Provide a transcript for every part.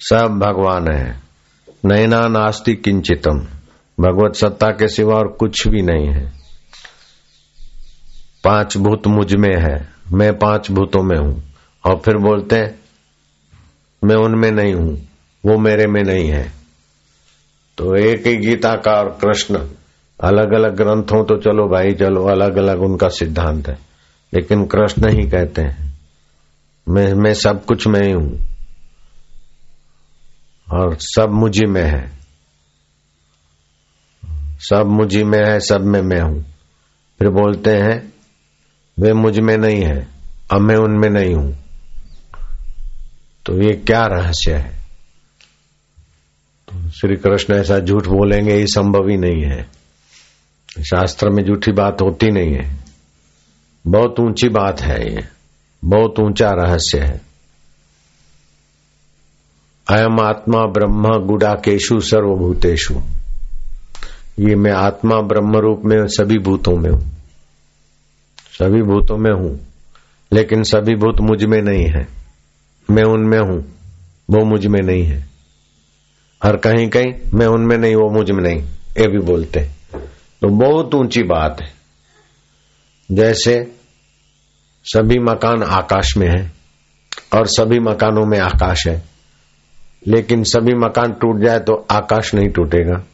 सब भगवान है। नैना नास्ति किंचितम। भगवत सत्ता के सिवा और कुछ भी नहीं है। पाँच भूत मुझमें है। मैं पाँच भूतों में हूँ। और फिर बोलते हैं, मैं उनमें नहीं हूँ। वो मेरे में नहीं है। तो एक ही गीता का और कृष्ण। अलग अलग ग्रंथों तो चलो भाई, चलो अलग अलग उनका सिद्धांत है। लेकिन कृष्ण ही कहते हैं, मैं मैं सब कुछ में ही हूँ। और सब मुझी में है। सब मुझी में है, सब में मैं हूँ। फिर बोलते हैं, वे मुझमें नहीं है, अब मैं उनमें नहीं हूँ। तो ये क्या रहस्य है? तो श्री कृष्ण ऐसा झूठ बोलेंगे, ये संभव ही नहीं है। शास्त्र में झूठी बात होती नहीं है। बहुत ऊँची बात है ये। बहुत ऊँचा रहस्य है। अयम आत्मा ब्रह्म गुडाकेशु सर्वभूतेशु ये मैं आत्मा ब्रह्म रूप में सभी भूतों में हूँ। सभी भूतों में हूँ, लेकिन सभी भूत मुझमें नहीं है। मैं उनमें हूँ, वो मुझमें नहीं है। और कहीं कहीं मैं उनमें नहीं, वो मुझमें नहीं, ये भी बोलते तो बहुत ऊँची बात है। जैसे सभी मकान आकाश में है और सभी मकानों में आकाश है। लेकिन सभी मकान टूट जाए तो आकाश नहीं टूटेगा।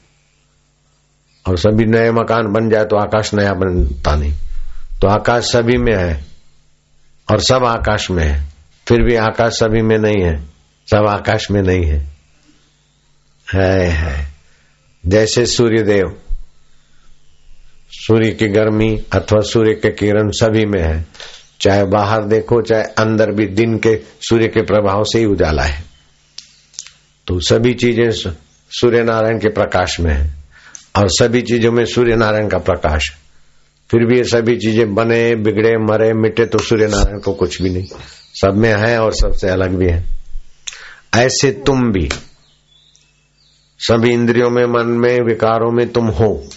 और सभी नए मकान बन जाए तो आकाश नया बनता नहीं। तो आकाश सभी में है और सब आकाश में है। फिर भी आकाश सभी में नहीं है, सब आकाश में नहीं है। है है जैसे सूर्यदेव, सूर्य की गर्मी अथवा सूर्य के किरण सभी में है। चाहे बाहर देखो, चाहे अंदर भी दिन के सूर्य के प्रभाव से ही उजाला है। तो सभी चीज़ें सूर्य नारायण के प्रकाश में है और सभी चीज़ों में सूर्य नारायण का प्रकाश फिर भी ये सभी चीज़ें बने, बिगड़े, मरे, मिटे तो सूर्य नारायण को कुछ भी नहीं। सब में है और सबसे अलग भी है। ऐसे तुम भी, सभी इंद्रियों में, मन में, विकारों में तुम हो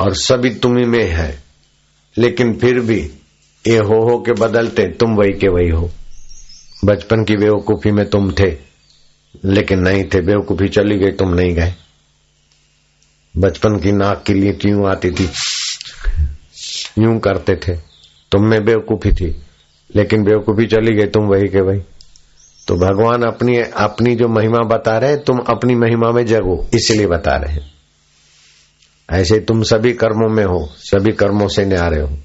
और सभी तुम्ही में है। लेकिन फिर भी ये हो हो के बदलते, तुम वही के वही हो। बचपन की बेवकूफ़ी में तुम थे। लेकिन नहीं थे, बेवकूफ़ी चली गई, तुम नहीं गए। बचपन की नाक के लिए क्यों आती थी, यूँ करते थे। तुम में बेवकूफ़ी थी, लेकिन बेवकूफ़ी चली गई, तुम वही के वही। तो भगवान अपनी अपनी जो महिमा बता रहे तुम अपनी महिमा में जगो, इसलिए बता रहे हैं। ऐसे तुम सभी कर्मों में हो, सभी कर्मों से न्यारे हो,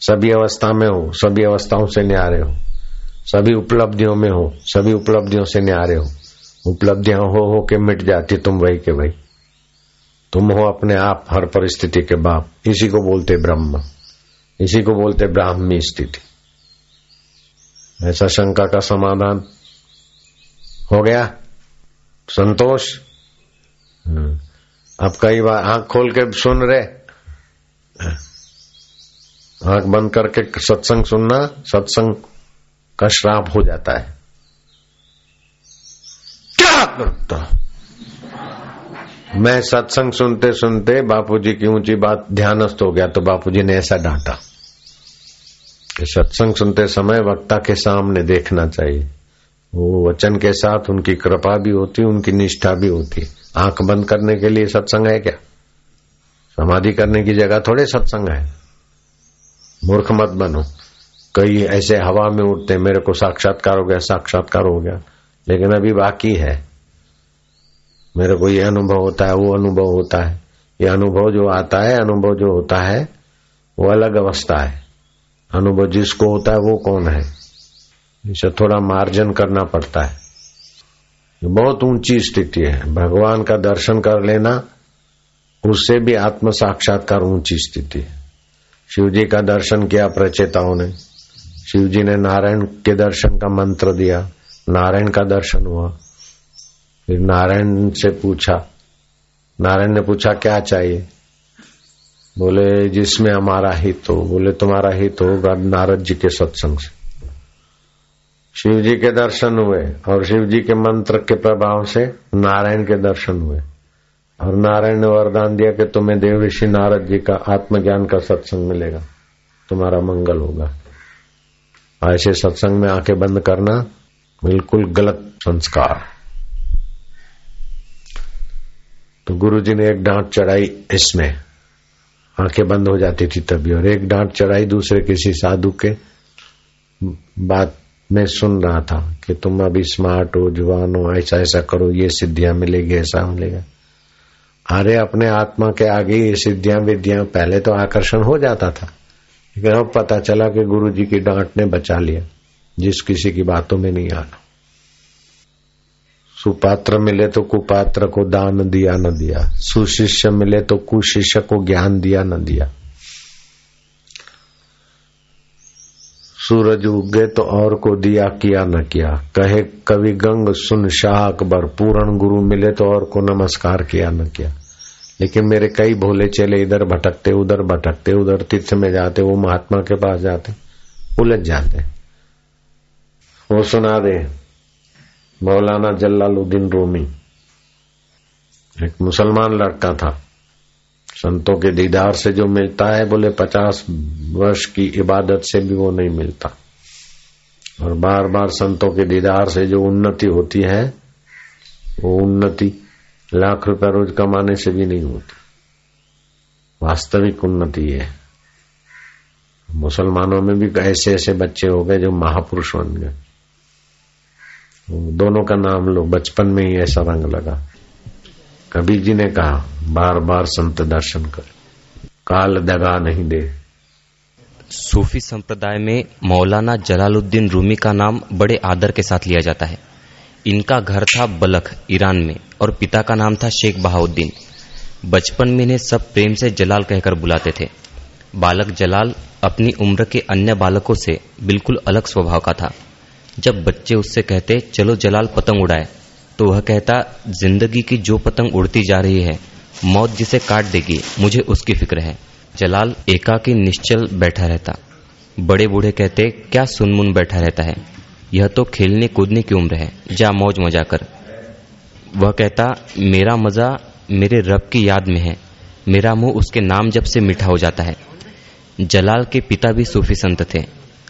सभी अवस्था में हो, सभी अवस्थाओं से न्यारे हो। सभी उपलब्धियों में हो, सभी उपलब्धियों से न्यारे हो। उपलब्धियाँ हो हो के मिट जाती तुम वही के वही। तुम हो अपने आप हर परिस्थिति के बाप। इसी को बोलते ब्रह्म। इसी को बोलते ब्राह्मी स्थिति। ऐसा शंका का समाधान हो गया? संतोष? हम्म। अब कई बार आँख खोल के सुन रहे? आँख बंद करके सत्संग सुनना, सत्संग का श्राप हो जाता है। क्या करता मैं सत्संग सुनते सुनते बापूजी की ऊँची बात ध्यानस्थ हो गया तो बापूजी ने ऐसा डांटा कि सत्संग सुनते समय वक्ता के सामने देखना चाहिए। वो वचन के साथ उनकी कृपा भी होती, उनकी निष्ठा भी होती। आँख बंद करने के लिए सत्संग है क्या? समाधि करने की जगह थोड़े सत्संग है। मूर्ख मत बनो। कई ऐसे हवा में उठते मेरे को साक्षात्कार हो गया, साक्षात्कार हो गया। लेकिन अभी बाकी है। मेरे को ये अनुभव होता है, वो अनुभव होता है। ये अनुभव जो आता है, अनुभव जो होता है, वो अलग अवस्था है। अनुभव जिसको होता है, वो कौन है? इसे थोड़ा मार्जन करना पड़ता है। बहुत ऊँची स्थिति है। भगवान का दर्शन कर लेना, उससे भी आत्म साक्षात्कार ऊँची स्थिति है। शिव जी का दर्शन किया प्रचेताओं ने। शिव जी ने नारायण के दर्शन का मंत्र दिया। नारायण का दर्शन हुआ। फिर नारायण से पूछा। नारायण ने पूछा, क्या चाहिए? बोले, जिसमें हमारा हित हो। बोले, तुम्हारा हित होगा नारद जी के सत्संग से। शिव जी के दर्शन हुए और शिव जी के मंत्र के प्रभाव से नारायण के दर्शन हुए। और नारायण ने वरदान दिया कि तुम्हें देव ऋषि नारद जी का आत्मज्ञान का सत्संग मिलेगा। तुम्हारा मंगल होगा। ऐसे सत्संग में आँखें बंद करना बिल्कुल गलत संस्कार। तो गुरुजी ने एक डांट चढ़ाई इसमें। आँखें बंद हो जाती थी तभी और एक डांट चढ़ाई दूसरे किसी साधु के बात में सुन रहा था कि तुम अभी स्मार्ट हो, जवान हो, ऐसा ऐसा करो, ये सिद्धियाँ मिलेगी, ऐसा मिलेगा। अरे, अपने आत्मा के आगे ये सिद्धियाँ विद्या पहले तो आकर्षण हो जाता था। लेकिन अब पता चला कि गुरु जी की डांट ने बचा लिया। जिस किसी की बातों में नहीं आना। सुपात्र मिले तो कुपात्र को दान दिया न दिया। सुशिष्य मिले तो कुशिष्य को ज्ञान दिया न दिया। सूरज उगे तो और को दिया, किया न किया। कहे, कवि गंग सुन शाह अकबर पूर्ण गुरु मिले तो और को नमस्कार किया न किया। लेकिन मेरे कई भोले चेले इधर भटकते, उधर भटकते, उधर तीर्थ में जाते, वो महात्मा के पास जाते, उलझ जाते। वो सुना दे, मौलाना जलालुद्दीन रोमी, एक मुसलमान लड़का था, संतों के दीदार से जो मिलता है, बोले पचास वर्ष की इबादत से भी वो नहीं मिलता। और बार बार संतों के दीदार से जो उन्नति होती है, वो उन्नति लाख रुपया रोज कमाने से भी नहीं होती। वास्तविक उन्नति है। मुसलमानों में भी ऐसे ऐसे बच्चे हो गए जो महापुरुष बन गए। दोनों का नाम लो, बचपन में ही ऐसा रंग लगा। कबीर जी ने कहा बार बार संत दर्शन कर। काल दगा नहीं दे। सूफी संप्रदाय में मौलाना जलालुद्दीन रूमी का नाम बड़े आदर के साथ लिया जाता है। इनका घर था बलख, ईरान में, और पिता का नाम था शेख बहाउद्दीन। बचपन में इन्हें सब प्रेम से जलाल कहकर बुलाते थे। बालक जलाल अपनी उम्र के अन्य बालकों से बिल्कुल अलग स्वभाव का था। जब बच्चे उससे कहते, चलो जलाल पतंग उड़ाए तो वह कहता, ज़िंदगी की जो पतंग उड़ती जा रही है, मौत जिसे काट देगी, मुझे उसकी फ़िक्र है। जलाल एकाकी निश्चल बैठा रहता। बड़े बूढ़े कहते, क्या सुनमुन बैठा रहता है? यह तो खेलने कूदने की उम्र है, जा मौज मज़ा कर। वह कहता, मेरा मज़ा मेरे रब की याद में है, मेरा मुँह उसके नाम जब से मीठा हो जाता है। जलाल के पिता भी सूफी संत थे,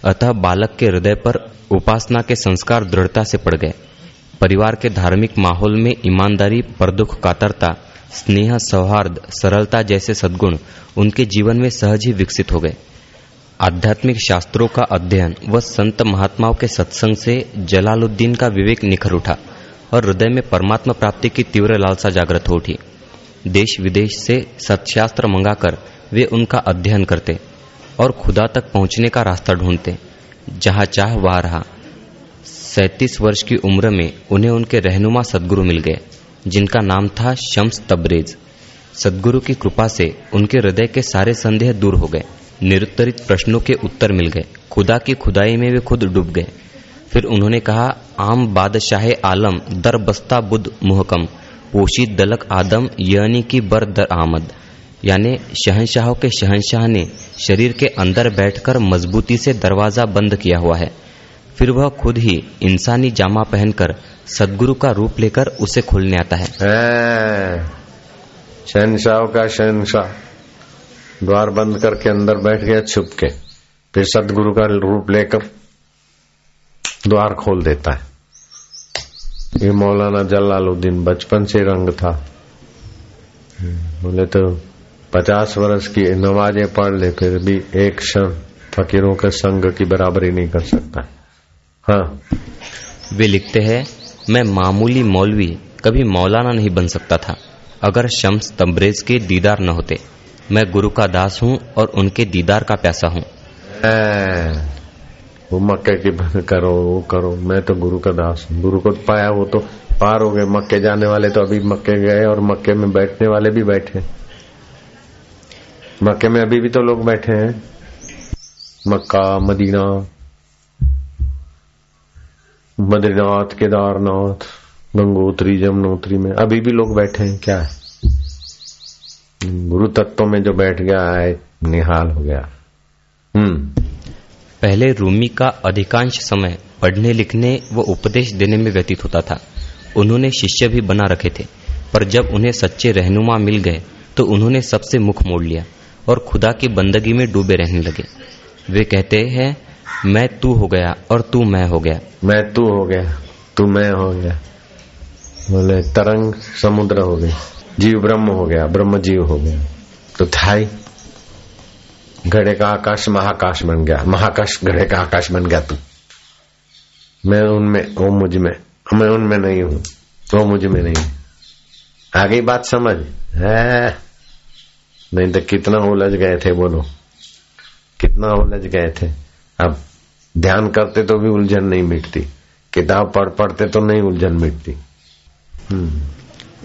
अतः बालक के हृदय पर उपासना के संस्कार दृढ़ता से पड़ गए। परिवार के धार्मिक माहौल में ईमानदारी, परदुख, कातरता, स्नेह, सौहार्द, सरलता जैसे सद्गुण उनके जीवन में सहज ही विकसित हो गए। आध्यात्मिक शास्त्रों का अध्ययन व संत महात्माओं के सत्संग से जलालुद्दीन का विवेक निखर उठा और हृदय में परमात्मा प्राप्ति की तीव्र लालसा जागृत हो उठी। देश विदेश से सत्शास्त्र मंगाकर वे उनका अध्ययन करते और खुदा तक पहुँचने का रास्ता ढूंढते। जहाँ चाह वहाँ रहा। सैतीस वर्ष की उम्र में उन्हें उनके रहनुमा सदगुरु मिल गए, जिनका नाम था शम्स तबरेज। सदगुरु की कृपा से उनके हृदय के सारे संदेह दूर हो गए। निरुत्तरित प्रश्नों के उत्तर मिल गए। खुदा की खुदाई में वे खुद डूब गए। फिर उन्होंने कहा, आम बादशाह आलम, दर बस्ता बुद्ध मुहकम, पोशी दलक आदम, यानी की बर दर आमद। यानी शहनशाहों के शहनशाह ने शरीर के अंदर बैठकर मजबूती से दरवाज़ा बंद किया हुआ है। फिर वह खुद ही इंसानी जामा पहनकर सदगुरु का रूप लेकर उसे खोलने आता है। शहनशाह का शहनशाह। द्वार बंद करके अंदर बैठ गया, छुप के। फिर सदगुरु का रूप लेकर द्वार खोल देता है। ये मौलाना जलालुद्दीन बचपन से रंग था। बोले तो पचास वर्ष की नमाजें पढ़ ले, फिर भी एक क्षण फकीरों के संग की बराबरी नहीं कर सकता। हाँ। वे लिखते हैं, मैं मामूली मौलवी, कभी मौलाना नहीं बन सकता था, अगर शम्स तब्रेज के दीदार न होते। मैं गुरु का दास हूँ और उनके दीदार का प्यासा हूँ। वो मक्के की करो, वो करो। मैं तो गुरु का दास हूँ। गुरु को पाया, वो तो पार हो गए। मक्के जाने वाले तो अभी मक्के गए और मक्के में बैठने वाले भी बैठे। मक्के में अभी भी तो लोग बैठे हैं। मक्का, मदीना, बद्रीनाथ, केदारनाथ, गंगोत्री जमुनोत्री में अभी भी लोग बैठे हैं। क्या है? गुरु तत्व में जो बैठ गया है निहाल हो गया। हम्म। पहले रूमी का अधिकांश समय पढ़ने लिखने व उपदेश देने में व्यतीत होता था। उन्होंने शिष्य भी बना रखे थे पर जब उन्हें सच्चे रहनुमा मिल गए तो उन्होंने सबसे मुख मोड़ लिया और खुदा की बंदगी में डूबे रहने लगे। वे कहते हैं मैं तू हो गया और तू मैं हो गया। मैं तू हो गया तू मैं हो गया। बोले तरंग समुद्र हो गई जीव ब्रह्म हो गया ब्रह्म जीव हो गया। तो था घड़े का आकाश महाकाश बन गया। महाकाश, घड़े का आकाश बन गया तू। मैं उनमें, वो मुझमें, मैं उनमें नहीं हूँ, वो मुझमें नहीं आ गई बात समझ? है? नहीं तो कितना उलझ गए थे बोलो। कितना उलझ गए थे। अब ध्यान करते तो भी उलझन नहीं मिटती। किताब पढ़ पढ़ते तो नहीं उलझन मिटती।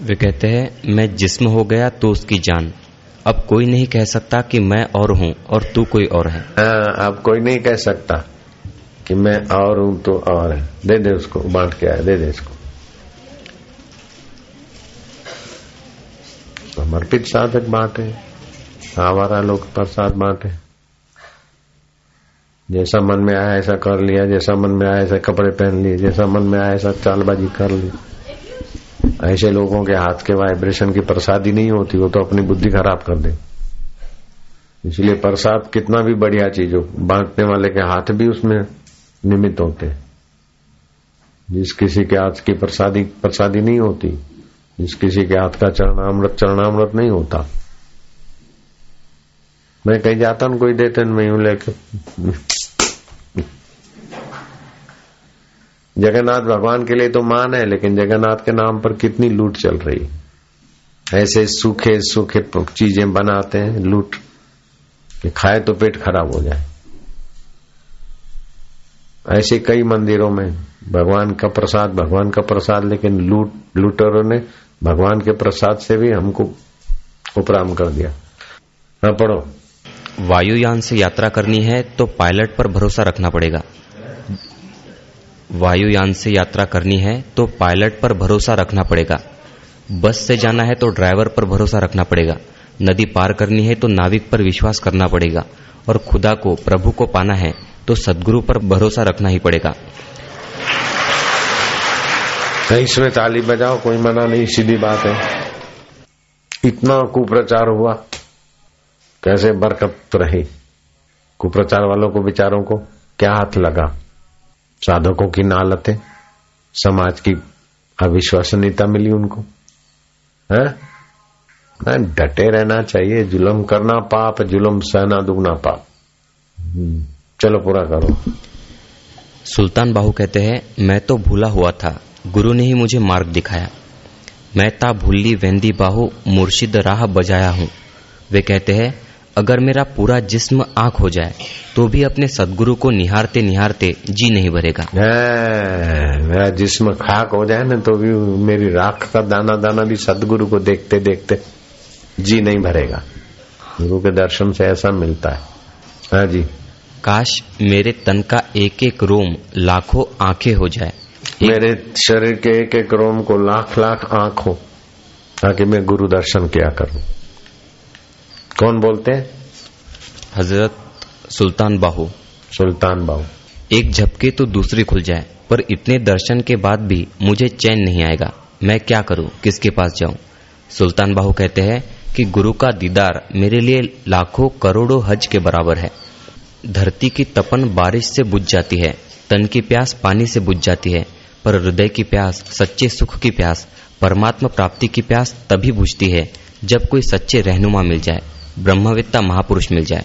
वे कहते हैं मैं जिस्म हो गया तो उसकी जान। अब कोई नहीं कह सकता कि मैं और हूँ और तू कोई और है। आ, अब कोई नहीं कह सकता कि मैं और हूँ तो और है। दे दे उसको बांट के आया दे दे इसको। समर्पित साधक बांटे आवारा लोग प्रसाद बांटे। जैसा मन में आया ऐसा कर लिया जैसा मन में आया ऐसा कपड़े पहन लिए जैसा मन में आया ऐसा चालबाजी कर ली। ऐसे लोगों के हाथ के वाइब्रेशन की प्रसादी नहीं होती, वो तो अपनी बुद्धि खराब कर दे। इसलिए प्रसाद कितना भी बढ़िया चीज़ हो, बांटने वाले के हाथ भी उसमें निमित्त होते जिस किसी के हाथ की प्रसादी प्रसादी नहीं होती, जिस किसी के हाथ का चरणामृत चरणामृत नहीं होता। मैं कहीं जाता हूँ, कोई देते मैं यूँ लेके जगन्नाथ भगवान के लिए तो मान है, लेकिन जगन्नाथ के नाम पर कितनी लूट चल रही ऐसे सूखे सूखे चीज़ें बनाते हैं, लूट। खाए तो पेट खराब हो जाए। ऐसे कई मंदिरों में भगवान का प्रसाद, भगवान का प्रसाद, लेकिन लूट, लूटरों ने भगवान के प्रसाद से भी हमको उपराम कर दिया। हाँ पढ़ो। वायुयान से यात्रा करनी है तो पायलट पर भरोसा रखना पड़ेगा। वायुयान से यात्रा करनी है तो पायलट पर भरोसा रखना पड़ेगा। बस से जाना है तो ड्राइवर पर भरोसा रखना पड़ेगा। नदी पार करनी है तो नाविक पर विश्वास करना पड़ेगा। और खुदा को, प्रभु को पाना है तो सदगुरु पर भरोसा रखना ही पड़ेगा। इसमें ताली बजाओ, कोई मना नहीं, सीधी बात है। इतना कुप्रचार हुआ, कैसे बरकत रही? कुप्रचार वालों को विचारों को क्या हाथ लगा? साधकों की नालतें समाज की अविश्वसनीयता मिली उनको। है? डटे रहना चाहिए जुलम करना पाप जुलम सहना दुगना पाप। हम्म, चलो पूरा करो। सुल्तान बाहू कहते हैं मैं तो भूला हुआ था गुरु ने ही मुझे मार्ग दिखाया। मैं ता भूली वेंदी बाहू मुर्शिद राह बजाया हूँ। वे कहते हैं अगर मेरा पूरा जिस्म आँख हो जाए तो भी अपने सदगुरु को निहारते निहारते जी नहीं भरेगा। मेरा जिस्म खाक हो जाए ना तो भी मेरी राख का दाना दाना भी सदगुरु को देखते देखते जी नहीं भरेगा। गुरु के दर्शन से ऐसा मिलता है। हाँ जी। काश मेरे तन का एक एक रोम लाखों आँखें हो जाए। मेरे शरीर के एक एक रोम को लाख लाख आँख हो ताकि मैं गुरु दर्शन किया करूँ। कौन बोलते हैं? हज़रत सुल्तान बाहू। सुल्तान बाहू। एक झपके तो दूसरी खुल जाए पर इतने दर्शन के बाद भी मुझे चैन नहीं आएगा। मैं क्या करूँ? किसके पास जाऊँ? सुल्तान बाहू कहते हैं कि गुरु का दीदार मेरे लिए लाखों करोड़ों हज के बराबर है। धरती की तपन बारिश से बुझ जाती है तन की प्यास पानी से बुझ जाती है पर हृदय की प्यास सच्चे सुख की प्यास परमात्मा प्राप्ति की प्यास तभी बुझती है जब कोई सच्चे रहनुमा मिल जाए। ब्रह्मविद्ता महापुरुष मिल जाए।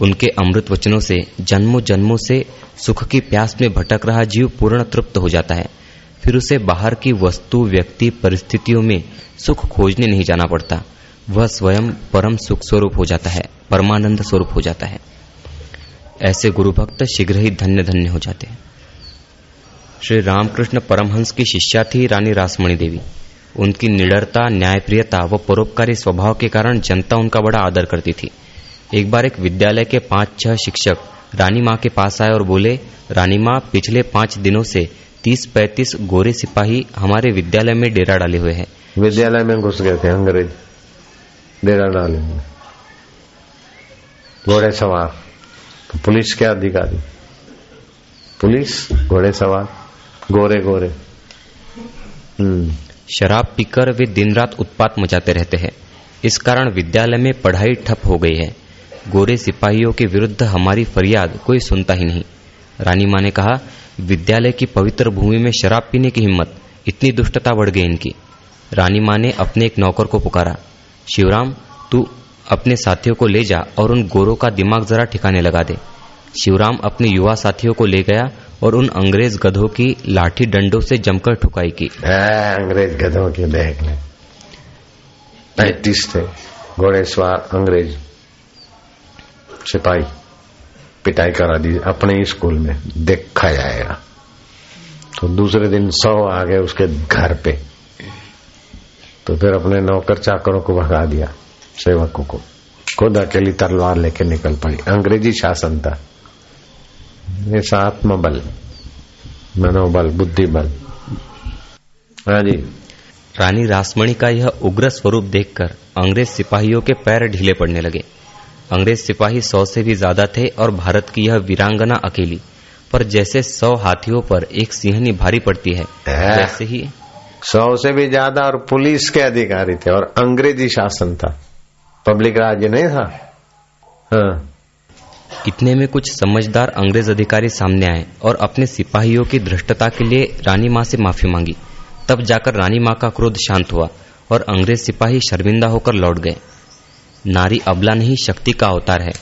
उनके अमृत वचनों से, जन्मों जन्मों से सुख की प्यास में भटक रहा जीव पूर्ण तृप्त हो जाता है। फिर उसे बाहर की वस्तु, व्यक्ति, परिस्थितियों में सुख खोजने नहीं जाना पड़ता। वह स्वयं परम सुख स्वरूप हो जाता है, परमानंद स्वरूप हो जाता है। ऐसे गुरु भक्त शीघ्र ही धन्य धन्य हो जाते हैं। श्री रामकृष्ण परमहंस की शिष्या थी रानी रासमणि देवी। उनकी निडरता, न्यायप्रियता व परोपकारी स्वभाव के कारण जनता उनका बड़ा आदर करती थी। एक बार एक विद्यालय के पाँच, छह शिक्षक रानी माँ के पास आए और बोले, रानी माँ, पिछले पाँच दिनों से तीस पैंतीस गोरे सिपाही हमारे विद्यालय में डेरा डाले हुए हैं। विद्यालय में घुस गए थे अंग्रेज़। डेरा डाले घोड़े सवार। तो पुलिस के अधिकारी। पुलिस, घोड़े सवार। गोरे गोरे। हम्म। शराब पीकर वे दिन रात उत्पात मचाते रहते हैं। इस कारण विद्यालय में पढ़ाई ठप हो गई है। गोरे सिपाहियों के विरुद्ध हमारी फरियाद कोई सुनता ही नहीं। रानी माँ ने कहा, विद्यालय की पवित्र भूमि में शराब पीने की हिम्मत, इतनी दुष्टता बढ़ गई इनकी। रानी माँ ने अपने एक नौकर को पुकारा, शिवराम, तू अपने साथियों को ले जा और उन गोरों का दिमाग जरा ठिकाने लगा दे। शिवराम अपने युवा साथियों को ले गया और उन अंग्रेज़ गधों की लाठी डंडों से जमकर ठुकाई की। अंग्रेज़ गधों के देख ले पैंतीस थे घोड़े सवार अंग्रेज़। सिपाही, पिटाई करा दी, अपने ही स्कूल में देखा जाएगा। तो दूसरे दिन सौ आ गए उसके घर पे। तो फिर अपने नौकर चाकरों को भगा दिया, सेवकों को। खुद अकेली तलवार लेके निकल पड़ी। अंग्रेज़ी शासन था। ये आत्मबल मनोबल बुद्धि बल हाँ जी। रानी रासमणि का यह उग्र स्वरूप देखकर अंग्रेज़ सिपाहियों के पैर ढीले पड़ने लगे। अंग्रेज़ सिपाही सौ से भी ज़्यादा थे और भारत की यह वीरांगना अकेली पर जैसे सौ हाथियों पर एक सिंहनी भारी पड़ती है। वैसे ही सौ से भी ज़्यादा और पुलिस के अधिकारी थे और अंग्रेज़ी शासन था। पब्लिक राज्य नहीं था। हाँ। इतने में कुछ समझदार अंग्रेज़ अधिकारी सामने आए और अपने सिपाहियों की धृष्टता के लिए रानी माँ से माफ़ी मांगी। तब जाकर रानी माँ का क्रोध शांत हुआ और अंग्रेज़ सिपाही शर्मिंदा होकर लौट गए। नारी अबला नहीं, शक्ति का अवतार है।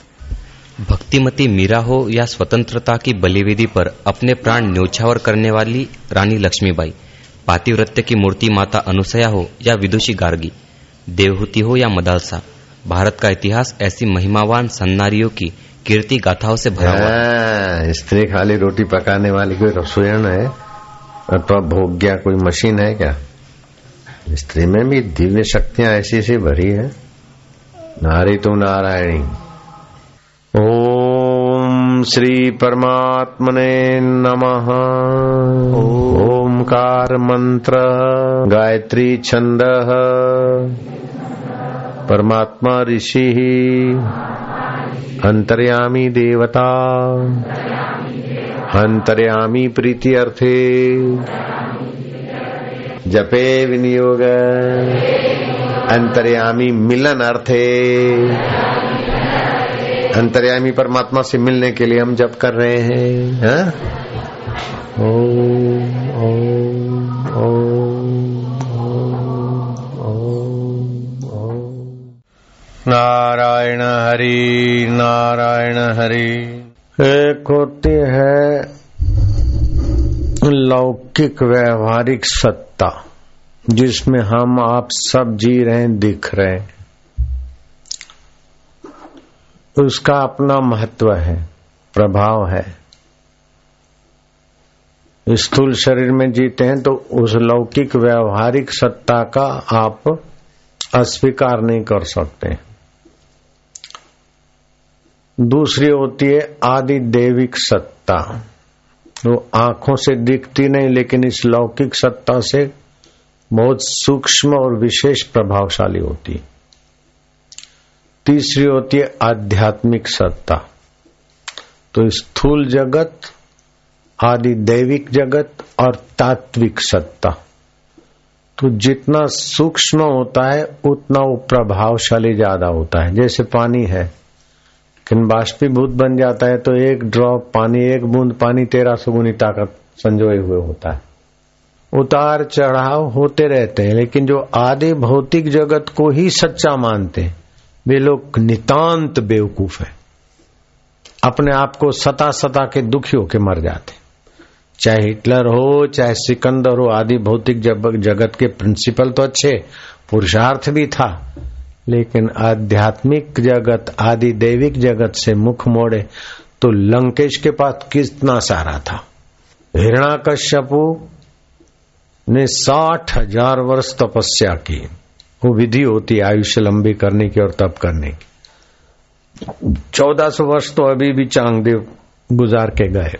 भक्तिमती मीरा हो या स्वतंत्रता की बलिवेदी पर अपने प्राण न्योछावर करने वाली रानी लक्ष्मीबाई, पातिव्रत्य की मूर्ति माता अनुसया हो या विदुषी गार्गी, देवहूति हो या मदालसा, भारत का इतिहास ऐसी महिमावान सन्नारियों की कीर्ति गाथाओं से भरा हुआ। हाँ, स्त्री खाली रोटी पकाने वाली कोई रसोईन है? अथवा भोग्या कोई मशीन है क्या? स्त्री में भी दिव्य शक्तियाँ ऐसी ऐसी भरी है। नारी तो नारायणी। ओम श्री परमात्मने नमः। ओमकार मंत्र गायत्री छंद परमात्मा ऋषि ही अंतर्यामी देवता अंतर्यामी प्रीति अर्थे जपे विनियोग अंतर्यामी मिलन अर्थे अंतर्यामी परमात्मा से मिलने के लिए हम जप कर रहे हैं, हा? ओम ओम ओम। नारायण हरि नारायण हरि। एक होती है लौकिक व्यवहारिक सत्ता, जिसमें हम आप सब जी रहे हैं दिख रहे हैं। उसका अपना महत्व है, प्रभाव है। स्थूल शरीर में जीते हैं तो उस लौकिक व्यवहारिक सत्ता का आप अस्वीकार नहीं कर सकते। दूसरी होती है आदि देविक सत्ता। वो आँखों से दिखती नहीं, लेकिन इस लौकिक सत्ता से बहुत सूक्ष्म और विशेष प्रभावशाली होती है। तीसरी होती है आध्यात्मिक सत्ता। तो स्थूल जगत, आदि दैविक जगत और तात्विक सत्ता। तो जितना सूक्ष्म होता है, उतना वो प्रभावशाली ज़्यादा होता है। जैसे पानी है लेकिन बाष्पीभूत बन जाता है तो एक ड्रॉप पानी, एक बूंद पानी तेरह सगुनी ताकत संजोए हुए होता है। उतार चढ़ाव होते रहते हैं, लेकिन जो आदि भौतिक जगत को ही सच्चा मानते हैं, वे लोग नितांत बेवकूफ़ है। अपने आप को सता सता के दुखी होके मर जाते चाहे हिटलर हो, चाहे सिकंदर हो, आदि भौतिक जगत के प्रिंसिपल तो अच्छे, पुरुषार्थ भी था लेकिन आध्यात्मिक जगत, आदि दैविक जगत से मुख मोड़े तो लंकेश के पास कितना सारा था? हिरणा कश्यपु ने साठ हज़ार वर्ष तपस्या की। वो विधि होती आयुष्य लंबी करने की और तप करने की। चौदह सौ वर्ष तो अभी भी चांगदेव गुजार के गए।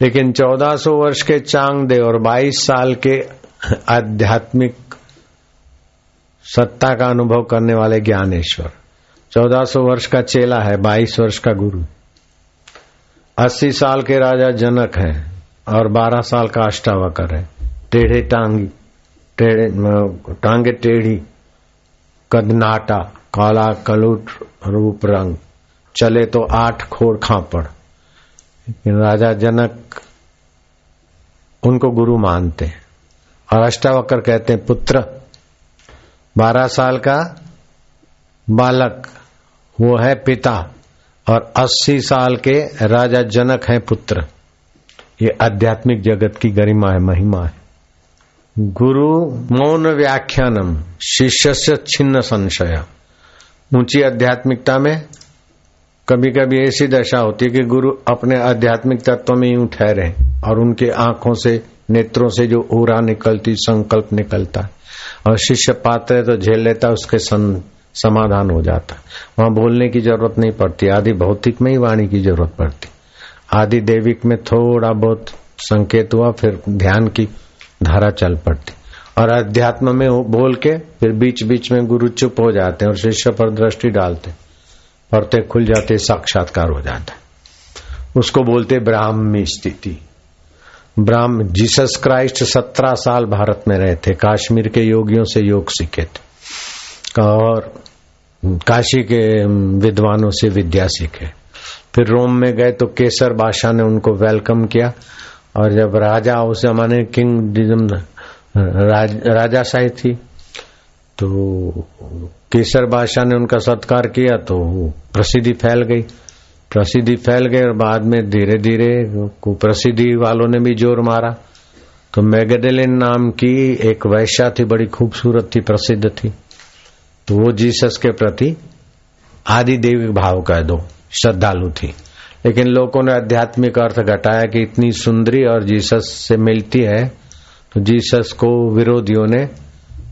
लेकिन चौदह सौ वर्ष के चांगदेव और बाईस साल के आध्यात्मिक सत्ता का अनुभव करने वाले ज्ञानेश्वर। चौदह सौ वर्ष का चेला है, बाईस वर्ष का गुरु। अस्सी साल के राजा जनक है और बारह साल का अष्टावकर है। टेढ़े टांगी, टेढ़े टांगे टेढ़ी कदनाटा काला कलुट रूप रंग, चले तो आठ खोर खापड़। लेकिन राजा जनक उनको गुरु मानते हैं। और अष्टावकर कहते हैं, पुत्र बारह साल का बालक, वो है पिता, और अस्सी साल के राजा जनक हैं पुत्र। ये आध्यात्मिक जगत की गरिमा है, महिमा है। गुरु मौन व्याख्यानम शिष्य से छिन्न संशय। ऊँची आध्यात्मिकता में कभी कभी ऐसी दशा होती है कि गुरु अपने आध्यात्मिक तत्व में यूँ ठहरे और उनके आँखों से, नेत्रों से जो ऊरा निकलती, संकल्प निकलता और शिष्य पात्र तो झेल लेता उसके सं, समाधान हो जाता वहाँ बोलने की ज़रूरत नहीं पड़ती आदि भौतिक में ही वाणी की ज़रूरत पड़ती। आदि देविक में थोड़ा बहुत संकेत हुआ फिर ध्यान की धारा चल पड़ती। और अध्यात्म में बोल के फिर बीच बीच में गुरु चुप हो जाते हैं और शिष्य पर दृष्टि डालते पर्दे खुल जाते साक्षात्कार हो जाता उसको बोलते ब्राह्मी स्थिति। ब्राह्म जीसस क्राइस्ट सत्रह साल भारत में रहे थे। काश्मीर के योगियों से योग सीखे थे। और काशी के विद्वानों से विद्या सीखे। फिर रोम में गए तो केसर बादशाह ने उनको वेलकम किया। और जब राजा उस जमाने किंग राज, राजाशाही थी तो केसर बादशाह ने उनका सत्कार किया तो प्रसिद्धि फैल गई। प्रसिद्धि फैल गई और बाद में धीरे धीरे प्रसिद्धि वालों ने भी ज़ोर मारा। तो मैगडेलिन नाम की एक वैश्या थी, बड़ी खूबसूरत थी, प्रसिद्ध थी। तो वो जीसस के प्रति आदि देवी भाव कह दो, श्रद्धालु थी। लेकिन लोगों ने आध्यात्मिक अर्थ घटाया कि इतनी सुंदरी और जीसस से मिलती है तो जीसस को विरोधियों ने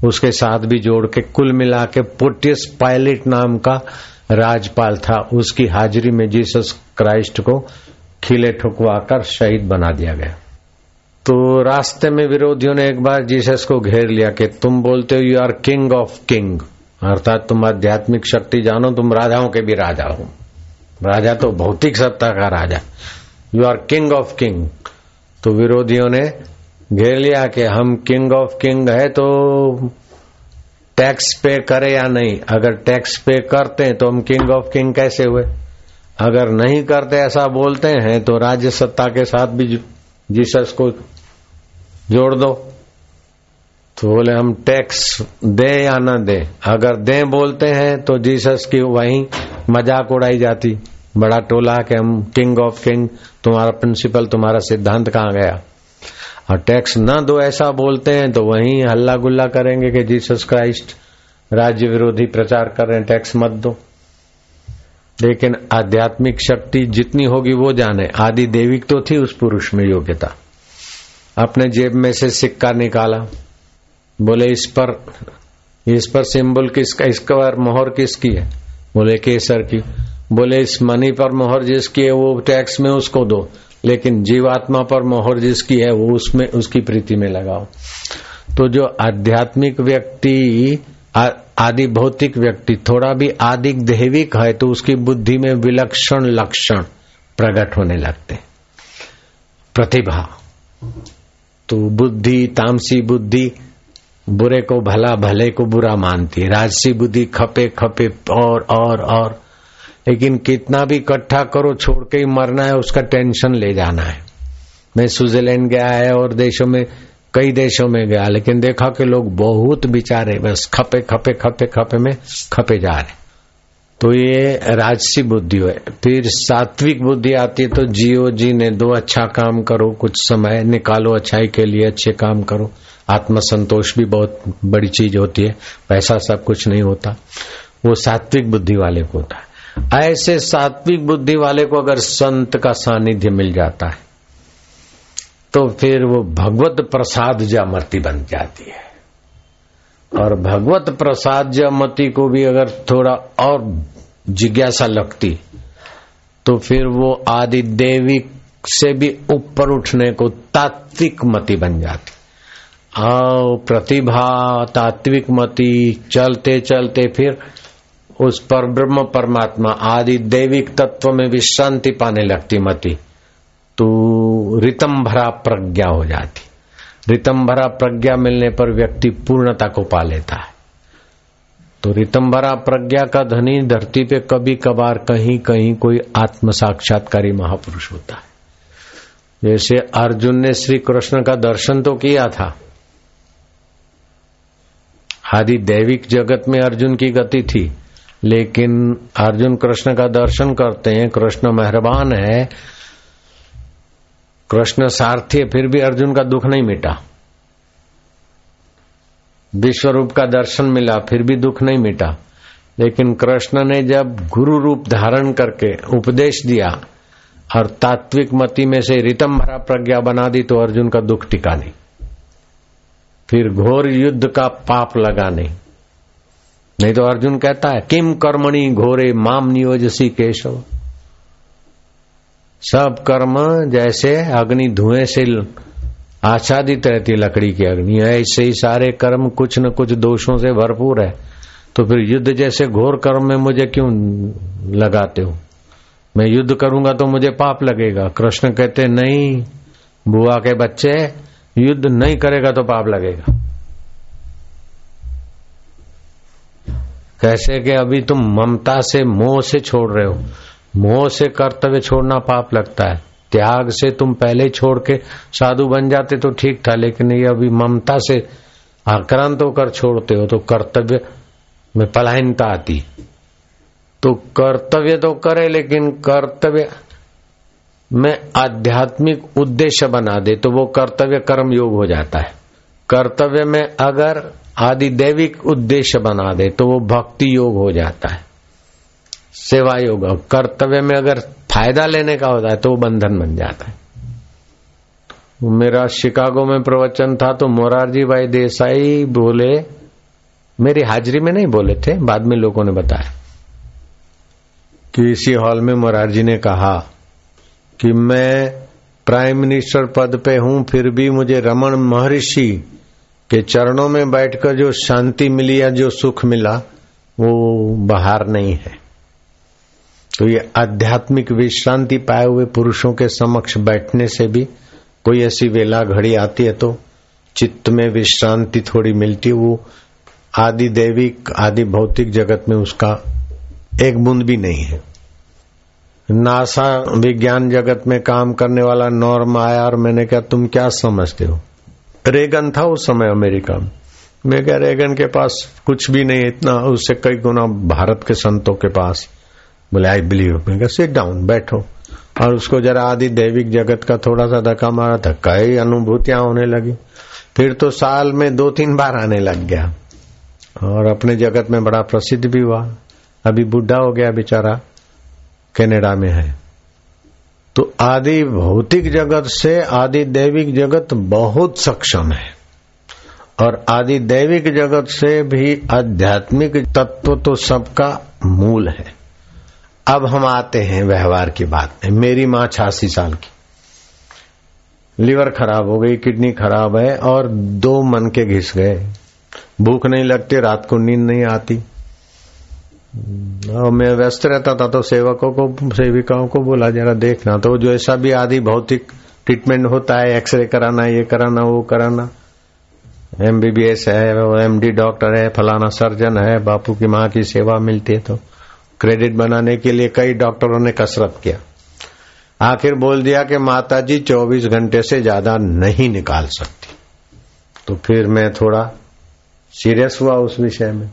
उसके साथ भी जोड़ के कुल मिला के पोटियस पायलट नाम का राजपाल था, उसकी हाजिरी में जीसस क्राइस्ट को खिले ठुकवाकर शहीद बना दिया गया। तो रास्ते में विरोधियों ने एक बार जीसस को घेर लिया कि तुम बोलते हो you are king of king अर्थात तुम आध्यात्मिक शक्ति जानो, तुम राजाओं के भी राजा हो। राजा तो भौतिक सत्ता का राजा। You are king of king तो विरोधियों ने घेर लिया कि हम किंग ऑफ़ किंग है तो टैक्स पे करे या नहीं? अगर टैक्स पे करते हैं तो हम किंग ऑफ़ किंग कैसे हुए? अगर नहीं करते, ऐसा बोलते हैं तो राज्य सत्ता के साथ भी जीसस को जोड़ दो। तो बोले, हम टैक्स दे या ना दे? अगर दे बोलते हैं तो जीसस की वही मज़ाक उड़ाई जाती। बड़ा टोला कि हम किंग ऑफ़ किंग तुम्हारा प्रिंसिपल तुम्हारा सिद्धांत कहाँ गया? और टैक्स न दो ऐसा बोलते हैं तो वहीं हल्ला गुल्ला करेंगे कि जीसस क्राइस्ट राज्य विरोधी प्रचार कर रहे हैं, टैक्स मत दो। लेकिन आध्यात्मिक शक्ति जितनी होगी वो जाने। आदि देविक तो थी उस पुरुष में योग्यता। अपने जेब में से सिक्का निकाला। बोले, इस पर इस पर सिंबल किसका इसका मोहर किसकी है? बोले, केसर की। बोले, इस मनी पर मोहर जिसकी है, वो टैक्स में उसको दो। लेकिन जीवात्मा पर मोहर जिसकी है, वो उसमें, उसकी प्रीति में लगाओ। तो जो आध्यात्मिक व्यक्ति आदि भौतिक व्यक्ति, थोड़ा भी आदिक दैविक है तो उसकी बुद्धि में विलक्षण लक्षण प्रकट होने लगते प्रतिभा। तो बुद्धि, तामसी बुद्धि, बुरे को भला, भले को बुरा मानती है। राजसी बुद्धि, खपे खपे, और और और। लेकिन कितना भी इकट्ठा करो, छोड़ के ही मरना है, उसका टेंशन ले जाना है। मैं स्विट्जरलैंड गया है और देशों में, कई देशों में गया, लेकिन देखा कि लोग बहुत बिचारे, बस खपे खपे खपे खपे में खपे जा रहे तो ये राजसी बुद्धि है। फिर सात्विक बुद्धि आती है तो जियो जी ने दो अच्छा काम करो, कुछ समय निकालो, अच्छाई के लिए अच्छे काम करो। आत्मसंतोष भी बहुत बड़ी चीज़ होती है, पैसा सब कुछ नहीं होता। वो सात्विक बुद्धि वाले को होता है। ऐसे सात्विक बुद्धि वाले को अगर संत का सानिध्य मिल जाता है तो फिर वो भगवत प्रसाद जामती बन जाती है। और भगवत प्रसाद जमती को भी अगर थोड़ा और जिज्ञासा लगती तो फिर वो आदि देवी से भी ऊपर उठने को तात्विक मति बन जाती। आओ प्रतिभा, तात्विक मति चलते चलते फिर उस पर ब्रह्म परमात्मा आदि देविक तत्व में भी शांति पाने लगती मती तो रितम भरा प्रज्ञा हो जाती। रितंभरा प्रज्ञा मिलने पर व्यक्ति पूर्णता को पा लेता है। तो रितंभरा प्रज्ञा का धनी धरती पे कभी कभार कहीं कहीं कोई आत्म साक्षात्कारी महापुरुष होता है। जैसे अर्जुन ने श्री कृष्ण का दर्शन तो किया था। आदि दैविक जगत में अर्जुन की गति थी। लेकिन अर्जुन कृष्ण का दर्शन करते हैं, कृष्ण मेहरबान है। कृष्ण सारथी है, फिर भी अर्जुन का दुख नहीं मिटा। विश्व रूप का दर्शन मिला, फिर भी दुख नहीं मिटा। लेकिन कृष्ण ने जब गुरु रूप धारण करके उपदेश दिया, और तात्विक मति में से रितम भरा प्रज्ञा बना दी तो अर्जुन का दुख टिका नहीं। फिर घोर युद्ध का पाप लगा नहीं। नहीं तो अर्जुन कहता है, किम कर्मणि घोरे माम नियोजसी केशव। सब कर्म जैसे अग्नि धुएँ से आच्छादित रहती लकड़ी की अग्नि। ऐसे ही सारे कर्म कुछ न कुछ दोषों से भरपूर है। तो फिर युद्ध जैसे घोर कर्म में मुझे क्यों लगाते हो? मैं युद्ध करूँगा तो मुझे पाप लगेगा। कृष्ण कहते, नहीं, बुआ के बच्चे, युद्ध नहीं करेगा तो पाप लगेगा। कैसे कि अभी तुम ममता से मोह से छोड़ रहे हो। मोह से कर्तव्य छोड़ना पाप लगता है। त्याग से तुम पहले छोड़ के साधु बन जाते तो ठीक था, लेकिन ये अभी ममता से आक्रांत होकर छोड़ते हो तो कर्तव्य में पलायनता आती। तो कर्तव्य तो करे, लेकिन कर्तव्य में आध्यात्मिक उद्देश्य बना दे तो वो कर्तव्य कर्म योग हो जाता है। कर्तव्य में अगर आदि दैविक उद्देश्य बना दे तो वो भक्ति योग हो जाता है। सेवा योग कर्तव्य में अगर फ़ायदा लेने का होता है तो वो बंधन बन जाता है। मेरा शिकागो में प्रवचन था तो मोरारजी भाई देसाई बोले, मेरी हाजिरी में नहीं बोले थे, बाद में लोगों ने बताया। कि इसी हॉल में मोरारजी ने कहा कि मैं प्राइम मिनिस्टर पद पे हूँ, फिर भी मुझे रमन महर्षि के चरणों में बैठकर जो शांति मिली या जो सुख मिला, वो बाहर नहीं है। तो ये आध्यात्मिक विश्रांति पाए हुए पुरुषों के समक्ष बैठने से भी कोई ऐसी वेला घड़ी आती है तो चित्त में विश्रांति थोड़ी मिलती है। वो आदि दैविक, आदि भौतिक जगत में उसका एक बूंद भी नहीं है। नासा विज्ञान जगत में काम करने वाला नॉर्म आया और मैंने कहा, तुम क्या समझते हो? रेगन था उस समय अमेरिका में। मैं क्या रेगन के पास कुछ भी नहीं, इतना उससे कई गुना भारत के संतों के पास। बोले आई बिलीव मैं क्या सिट डाउन बैठो। और उसको जरा आदि दैविक जगत का थोड़ा सा धक्का मारा, धक्का ही अनुभूतियाँ होने लगी। फिर तो साल में दो तीन बार आने लग गया। और अपने जगत में बड़ा प्रसिद्ध भी हुआ। अभी बुढ़ा हो गया बेचारा, कनाडा में है। तो आदि भौतिक जगत से आदि दैविक जगत बहुत सक्षम है। और आदि दैविक जगत से भी आध्यात्मिक तत्व तो सबका मूल है। अब हम आते हैं व्यवहार की बात में। मेरी माँ छियासी साल की। लिवर खराब हो गई, किडनी खराब है और दो मन के घिस गए। भूख नहीं लगती, रात को नींद नहीं आती। और मैं व्यस्त रहता था तो सेवकों को, सेविकाओं को बोला, जरा देखना। तो जो ऐसा भी आदि भौतिक ट्रीटमेंट होता है एक्सरे कराना, ये कराना, वो कराना। एमबीबीएस है एमडी डॉक्टर है, फलाना सर्जन है, बापू की माँ की सेवा मिलती है तो क्रेडिट बनाने के लिए कई डॉक्टरों ने कसरत किया। आखिर बोल दिया कि माता जी 24 घंटे से ज़्यादा नहीं निकाल सकती। तो फिर मैं थोड़ा सीरियस हुआ उस विषय में।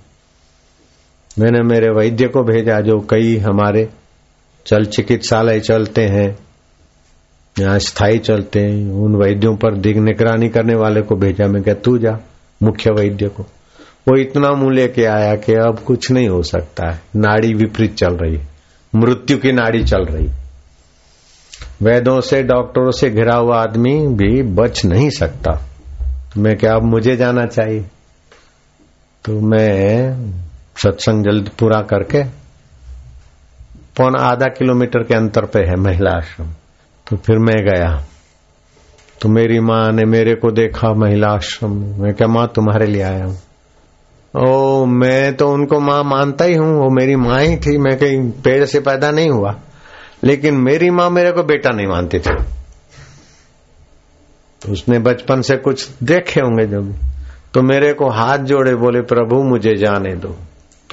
मैंने मेरे वैद्य को भेजा, जो कई हमारे चल चिकित्सालय चलते हैं यहाँ स्थायी चलते हैं, उन वैद्यों पर दिग निगरानी करने वाले को भेजा। मैं क्या तू जा, मुख्य वैद्य को। वो इतना मुँह लेके आया कि अब कुछ नहीं हो सकता है। नाड़ी विपरीत चल रही है। मृत्यु की नाड़ी चल रही वैदों से, डॉक्टरों से घिरा हुआ आदमी भी बच नहीं सकता। मैं क्या अब मुझे जाना चाहिए। तो मैं सत्संग जल्द पूरा करके, पौन आधा किलोमीटर के अंतर पे है महिला आश्रम। तो फिर मैं गया। तो मेरी माँ ने मेरे को देखा महिला आश्रम। मैं क्या, माँ तुम्हारे लिए आया हूँ? ओ, मैं तो उनको माँ मानता ही हूँ। वो मेरी माँ ही थी। मैं कहीं पेड़ से पैदा नहीं हुआ। लेकिन मेरी माँ मेरे को बेटा नहीं मानती थी। तो उसने बचपन से कुछ देखे होंगे जो भी तो मेरे को हाथ जोड़े बोले, प्रभु, मुझे जाने दो।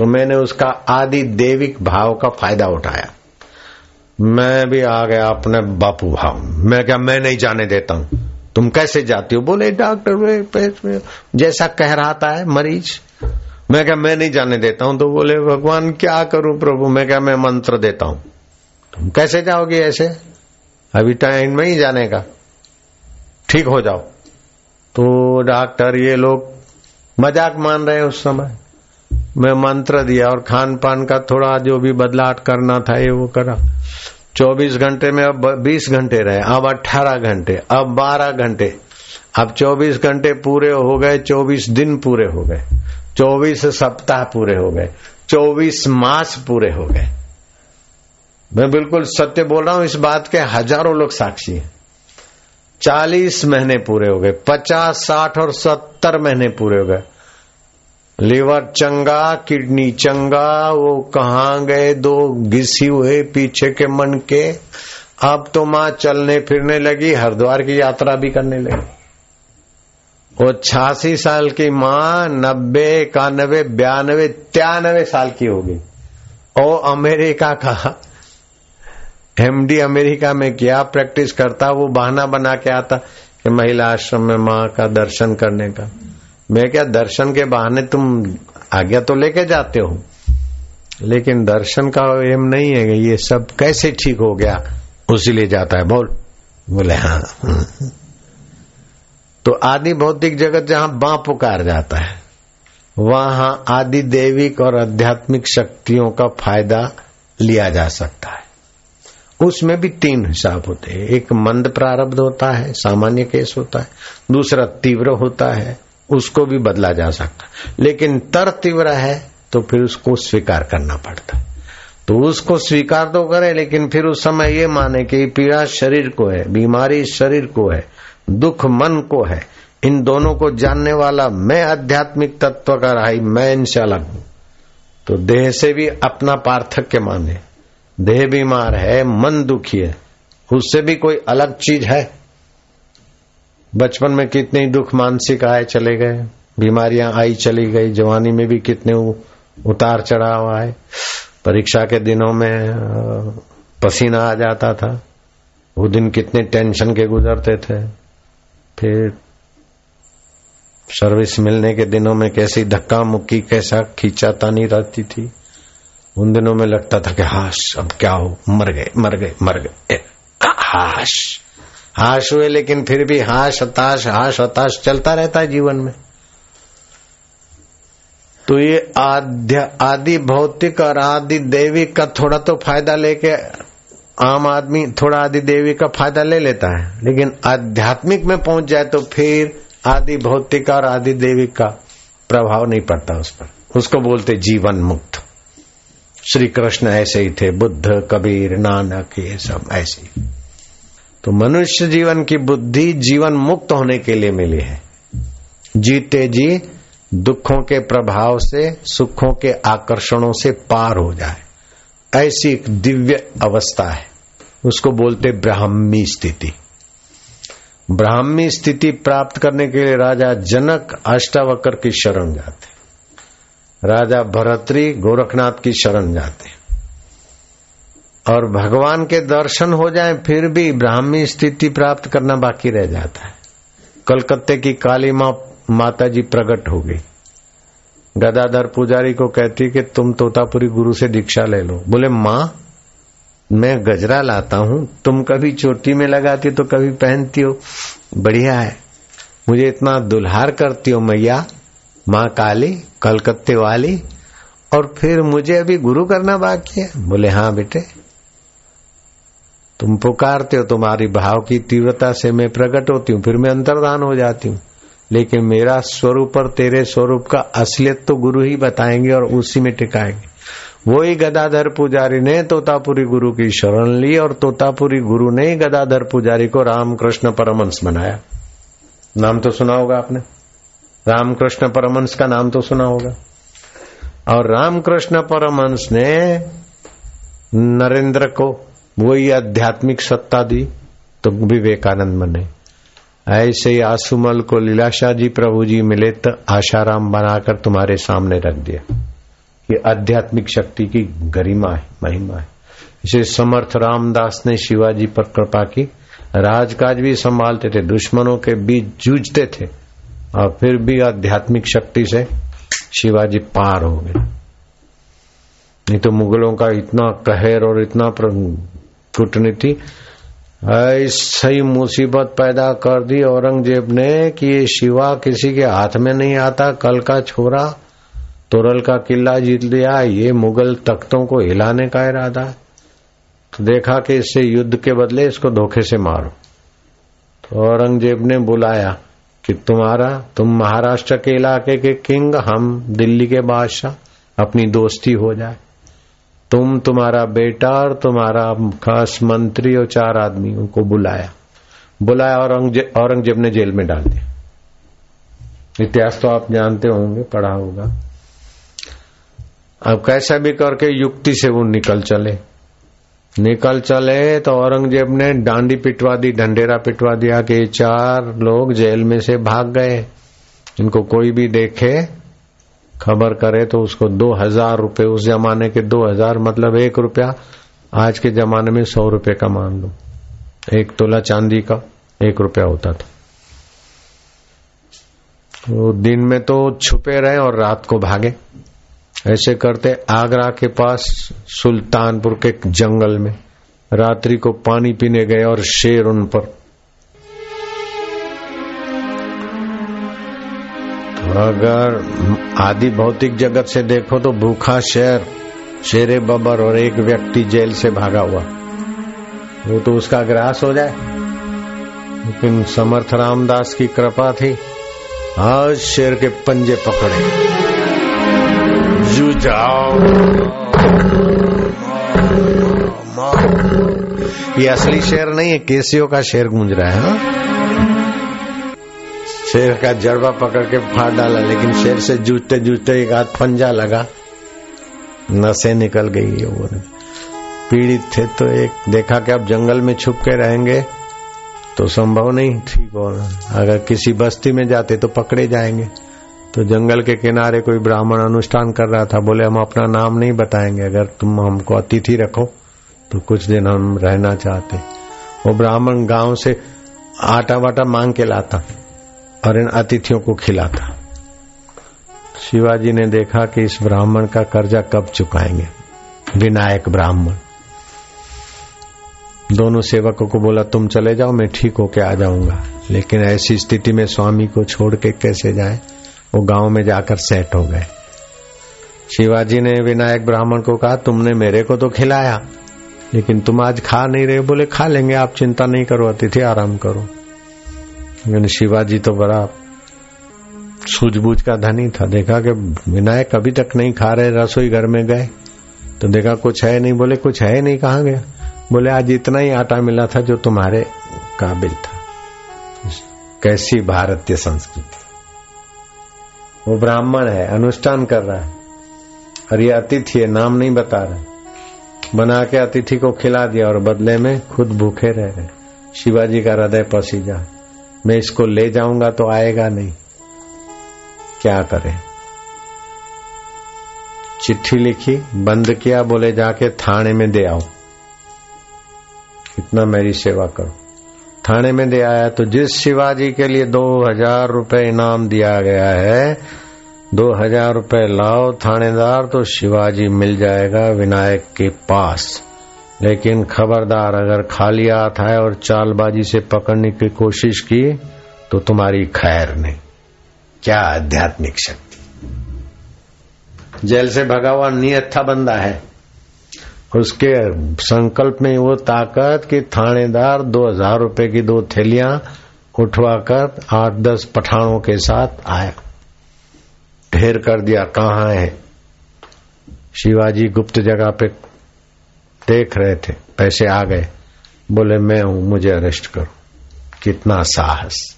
तो मैंने उसका आदि देविक भाव का फ़ायदा उठाया। मैं भी आ गया अपने बापू भाव। मैं क्या, मैं नहीं जाने देता हूँ? तुम कैसे जाती हो? बोले, डॉक्टर जैसा कह रहा था, है, मरीज़। मैं क्या, मैं नहीं जाने देता हूँ? तो बोले, भगवान, क्या करूँ प्रभु? मैं क्या, मैं मंत्र देता हूँ? तुम कैसे जाओगे ऐसे? अभी टाइम में ही जाने का। ठीक हो जाओ। तो डॉक्टर, ये लोग मज़ाक मान रहे हैं उस समय। मैं मंत्र दिया और खान पान का थोड़ा जो भी बदलाव करना था, ये वो करा। 24 घंटे में अब 20 घंटे रहे, अब 18 घंटे, अब 12 घंटे। अब 24 घंटे पूरे हो गए 24 दिन पूरे हो गए। 24 सप्ताह पूरे हो गए। 24 मास पूरे हो गए। मैं बिल्कुल सत्य बोल रहा हूँ, इस बात के हज़ारों लोग साक्षी हैं। चालीस महीने पूरे हो गए, पचास, साठ और सत्तर महीने पूरे हो गए। लीवर चंगा, किडनी चंगा, वो कहा गए दो, घिसी हुए पीछे के मन के। अब तो माँ चलने फिरने लगी, हरिद्वार की यात्रा भी करने लगी। वो छियासी साल की माँ, नब्बे इक्यानबे बयानबे तिरानबे साल की होगी। ओ अमेरिका का एमडी अमेरिका में क्या प्रैक्टिस करता, वो बहाना बना के आता कि महिला आश्रम में माँ का दर्शन करने का। मैं क्या दर्शन के बहाने तुम आज्ञा तो लेके जाते हो? लेकिन दर्शन का एम नहीं है ये सब कैसे ठीक हो गया? उसी ले जाता है। बोल। बोले हाँ। तो आदि भौतिक जगत जहाँ बाँ पुकार जाता है, वहाँ आदि देविक और आध्यात्मिक शक्तियों का फ़ायदा लिया जा सकता है। उसमें भी तीन हिसाब होते हैं। एक मंद प्रारब्ध होता है, सामान्य केस होता है, दूसरा तीव्र होता है उसको भी बदला जा सकता। लेकिन तर तीव्र है तो फिर उसको स्वीकार करना पड़ता। तो उसको स्वीकार तो करे, लेकिन फिर उस समय ये माने कि पीड़ा शरीर को है, बीमारी शरीर को है, दुख मन को है। इन दोनों को जानने वाला मैं आध्यात्मिक तत्व का रहा, मैं इनसे अलग हूँ। तो देह से भी अपना पार्थक्य माने। देह बीमार है, मन दुखी है, उससे भी कोई अलग चीज़ है? बचपन में कितने दुख मानसिक आए चले गए, बीमारियाँ आई चली गई, जवानी में भी कितने उतार चढ़ाव आए। परीक्षा के दिनों में पसीना आ जाता था। वो दिन कितने टेंशन के गुजरते थे। फिर सर्विस मिलने के दिनों में कैसी धक्का मुक्की, कैसा खींचातानी रहती थी। उन दिनों में लगता था कि, हाश, अब क्या हो? मर गए मर गए मर गए। हाश! हाश हुए, लेकिन फिर भी हाश, हताश हाश, हताश चलता रहता है जीवन में। तो ये आद्य आदि भौतिक और आदि देवी का थोड़ा तो फ़ायदा लेके आम आदमी थोड़ा आदि देवी का फ़ायदा ले लेता है। लेकिन आध्यात्मिक में पहुँच जाए तो फिर आदि भौतिक और आदि देवी का प्रभाव नहीं पड़ता उस पर। उसको बोलते जीवन मुक्त। श्री कृष्ण ऐसे ही थे, बुद्ध, कबीर, नानक, ये सब ऐसे तो मनुष्य जीवन की बुद्धि जीवन मुक्त होने के लिए मिली है। जीते जी दुखों के प्रभाव से, सुखों के आकर्षणों से पार हो जाए। ऐसी एक दिव्य अवस्था है। उसको बोलते ब्राह्मी स्थिति। ब्राह्मी स्थिति प्राप्त करने के लिए राजा जनक अष्टावकर की शरण जाते। राजा भरतरी गोरखनाथ की शरण जाते। और भगवान के दर्शन हो जाए, फिर भी ब्राह्मी स्थिति प्राप्त करना बाकी रह जाता है। कलकत्ते की काली माँ माता जी प्रकट हो गई। गदाधर पुजारी को कहती कि तुम तोतापुरी गुरु से दीक्षा ले लो। बोले, माँ, मैं गजरा लाता हूँ, तुम कभी चोटी में लगाती तो कभी पहनती हो। बढ़िया है। मुझे इतना दुल्हार करती हो मैया, माँ काली, कलकत्ते वाली, और फिर मुझे अभी गुरु करना बाकी है। बोले हाँ बेटे तुम पुकारते हो तुम्हारी भाव की तीव्रता से मैं प्रकट होती हूँ, फिर मैं अंतर्दान हो जाती हूँ। लेकिन मेरा स्वरूप और तेरे स्वरूप का असलियत तो गुरु ही बताएँगे और उसी में टिकाएँगे। वही गदाधर पुजारी ने तोतापुरी गुरु की शरण ली और तोतापुरी गुरु ने गदाधर पुजारी को रामकृष्ण परमंश बनाया। नाम तो सुना होगा आपने? रामकृष्ण परमंश का नाम तो सुना होगा। और रामकृष्ण परमंश ने नरेंद्र को वही आध्यात्मिक सत्ता दी तो विवेकानंद बने ऐसे ही आसुमल को लीलाशाह जी प्रभु जी मिले तो आशाराम बनाकर तुम्हारे सामने रख दिया ये आध्यात्मिक शक्ति की गरिमा है, महिमा है। इसे समर्थ रामदास ने शिवाजी पर कृपा की। राजकाज भी संभालते थे, दुश्मनों के बीच जूझते थे, और फिर भी आध्यात्मिक शक्ति से शिवाजी पार हो गए। नहीं तो मुगलों का इतना कहर और इतना कूटनीति ऐसी मुसीबत पैदा कर दी औरंगज़ेब ने कि ये शिवा किसी के हाथ में नहीं आता, कल का छोरा, तोरल का किला जीत लिया, ये मुगल तख्तों को हिलाने का इरादा है। तो देखा कि इससे युद्ध के बदले इसको धोखे से मारो। तो औरंगज़ेब ने बुलाया कि तुम्हारा, तुम महाराष्ट्र के इलाके के किंग, हम दिल्ली के बादशाह, अपनी दोस्ती हो जाए। तुम तुम्हारा बेटा और तुम्हारा खास मंत्री और चार आदमी उनको बुलाया। बुलाया औरंगज़ेब औरंगज़ेब ने जेल में डाल दिया। इतिहास तो आप जानते होंगे, पढ़ा होगा। अब कैसा भी करके युक्ति से वो निकल चले। निकल चले तो औरंगज़ेब ने डांडी पिटवा दी ढंडेरा पिटवा दिया कि चार लोग जेल में से भाग गए। इनको कोई भी देखे खबर करे तो उसको दो हज़ार रुपये, उस जमाने के दो हज़ार मतलब एक रुपया, आज के जमाने में सौ रुपये का मान लो। एक तोला चांदी का एक रुपया होता था। तो दिन में तो छुपे रहे और रात को भागे। ऐसे करते आगरा के पास, सुल्तानपुर के जंगल में, रात्रि को पानी पीने गए और शेर उन पर अगर आदि भौतिक जगत से देखो तो भूखा शेर शेरे बबर और एक व्यक्ति जेल से भागा हुआ। वो तो उसका ग्रास हो जाए। लेकिन समर्थ रामदास की कृपा थी आज शेर के पंजे पकड़े। जू जाओ। ये असली शेर नहीं है केसियों का शेर गूंज रहा है हा? शेर का जड़वा पकड़ के फाड़ डाला, लेकिन शेर से जूझते जूझते एक हाथ पंजा लगा। नसें निकल गई है वो। पीड़ित थे तो एक देखा कि अब जंगल में छुप के रहेंगे तो संभव नहीं ठीक होना अगर किसी बस्ती में जाते तो पकड़े जाएँगे। तो जंगल के किनारे कोई ब्राह्मण अनुष्ठान कर रहा था, बोले, हम अपना नाम नहीं बताएँगे, अगर तुम हमको अतिथि रखो तो कुछ दिन हम रहना चाहते। वो ब्राह्मण गाँव से आटा वाटा मांग के लाता। और इन अतिथियों को खिलाता। शिवाजी ने देखा कि इस ब्राह्मण का कर्जा कब चुकाएँगे। विनायक ब्राह्मण। दोनों सेवकों को बोला, तुम चले जाओ, मैं ठीक होके आ जाऊँगा। लेकिन ऐसी स्थिति में स्वामी को छोड़ के कैसे जाए? वो गाँव में जाकर सेट हो गए। शिवाजी ने विनायक ब्राह्मण को कहा, तुमने मेरे को तो खिलाया, लेकिन तुम आज खा नहीं रहे बोले, खा लेंगे, आप चिंता नहीं करो, अतिथि आराम करो। शिवाजी तो बड़ा सूझबूझ का धनी था। देखा कि विनायक अभी तक नहीं खा रहे, रसोई घर में गए। तो देखा कुछ है नहीं, बोले कुछ है नहीं, कहा गया? बोले, आज इतना ही आटा मिला था जो तुम्हारे काबिल था। कैसी भारतीय संस्कृति। वो ब्राह्मण है, अनुष्ठान कर रहा है। और ये अतिथि है, नाम नहीं बता रहे। बना के अतिथि को खिला दिया और बदले में खुद भूखे रह रहे। शिवाजी का हृदय पसीजा। मैं इसको ले जाऊँगा तो आएगा नहीं। क्या करें? चिट्ठी लिखी, बंद किया, बोले, जाके थाने में दे आओ। इतना मेरी सेवा करो। थाने में दे आया तो जिस शिवाजी के लिए दो हज़ार रुपए इनाम दिया गया है, दो हज़ार रुपए लाओ थानेदार तो शिवाजी मिल जाएगा विनायक के पास। लेकिन खबरदार अगर खाली हाथ आए और चालबाजी से पकड़ने की कोशिश की तो तुम्हारी खैर नहीं। क्या आध्यात्मिक शक्ति? जेल से भगा हुआ नियत था बंदा है। उसके संकल्प में वो ताकत कि थानेदार दो हज़ार रुपये की दो थैलियाँ उठवाकर आठ दस पठानों के साथ आया। ढेर कर दिया, कहाँ है? शिवाजी गुप्त जगह पे देख रहे थे, पैसे आ गए। बोले, मैं हूँ, मुझे अरेस्ट करो। कितना साहस।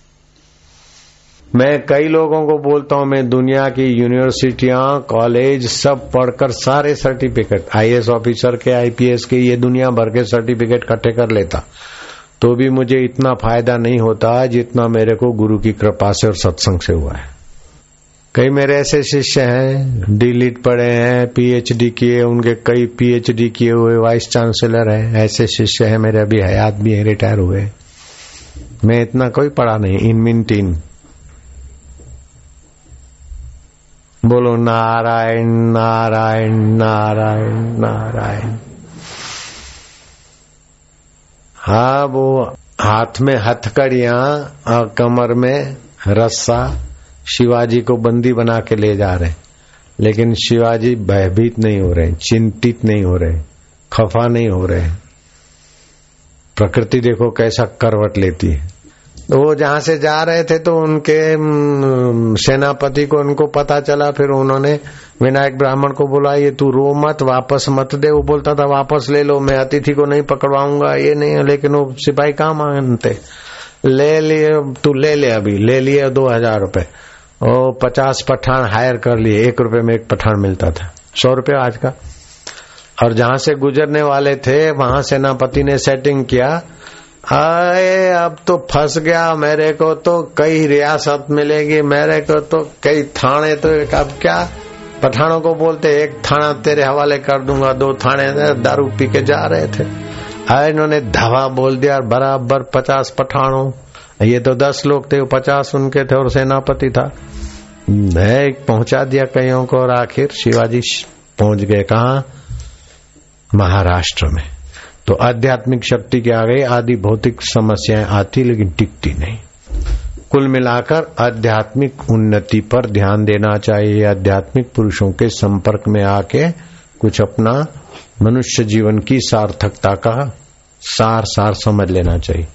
मैं कई लोगों को बोलता हूँ, मैं दुनिया की यूनिवर्सिटियाँ कॉलेज सब पढ़कर सारे सर्टिफिकेट आईएएस ऑफिसर के आईपीएस के, ये दुनिया भर के सर्टिफिकेट इकट्ठे कर लेता। तो भी मुझे इतना फ़ायदा नहीं होता जितना मेरे को गुरु की कृपा से और सत्संग से हुआ है। कई मेरे ऐसे शिष्य हैं डीलिट पढ़े हैं पीएचडी किए, उनके कई पीएचडी किए हुए वाइस चांसलर हैं। ऐसे शिष्य हैं मेरे, अभी हयात भी है, रिटायर हुए। मैं इतना कोई पढ़ा नहीं, इन मिन बोलो, नारायण नारायण नारायण नारायण। हाँ वो हाथ में हथकड़िया और कमर में रस्सा। शिवाजी को बंदी बना के ले जा रहे लेकिन शिवाजी भयभीत नहीं हो रहे चिंतित नहीं हो रहे खफा नहीं हो रहे प्रकृति देखो कैसा करवट लेती है। तो वो जहाँ से जा रहे थे तो उनके सेनापति को उनको पता चला, फिर उन्होंने विनायक ब्राह्मण को बोला, ये तू रो मत, वापस मत दे। वो बोलता था, वापस ले लो, मैं अतिथि को नहीं पकड़वाऊँगा, ये नहीं है, लेकिन वो सिपाही कहाँ मांगते? ले लिए, तू ले ले अभी, ले लिए दो हज़ार रुपये और पचास पठान हायर कर लिए, एक रुपए में एक पठान मिलता था। सौ रुपये आज का। और जहाँ से गुजरने वाले थे, वहाँ सेनापति ने सेटिंग किया, आए, अब तो फंस गया मेरे को तो कई रियासत मिलेगी, मेरे को तो कई थाने तो अब क्या? पठानों को बोलते, एक थाना तेरे हवाले कर दूँगा, दो थाने दारू पी के जा रहे थे। आए, इन्होंने धवा बोल दिया बराबर पचास पठानों। ये तो दस लोग थे, पचास उनके थे और सेनापति था। पहुँचा दिया कईयों को और आखिर शिवाजी पहुँच गए कहा? महाराष्ट्र में। तो आध्यात्मिक शक्ति के आगे आदि भौतिक समस्याएँ आती लेकिन टिकती नहीं। कुल मिलाकर आध्यात्मिक उन्नति पर ध्यान देना चाहिए। आध्यात्मिक पुरुषों के संपर्क में आके कुछ अपना मनुष्य जीवन की सार्थकता का सार सार समझ लेना चाहिए।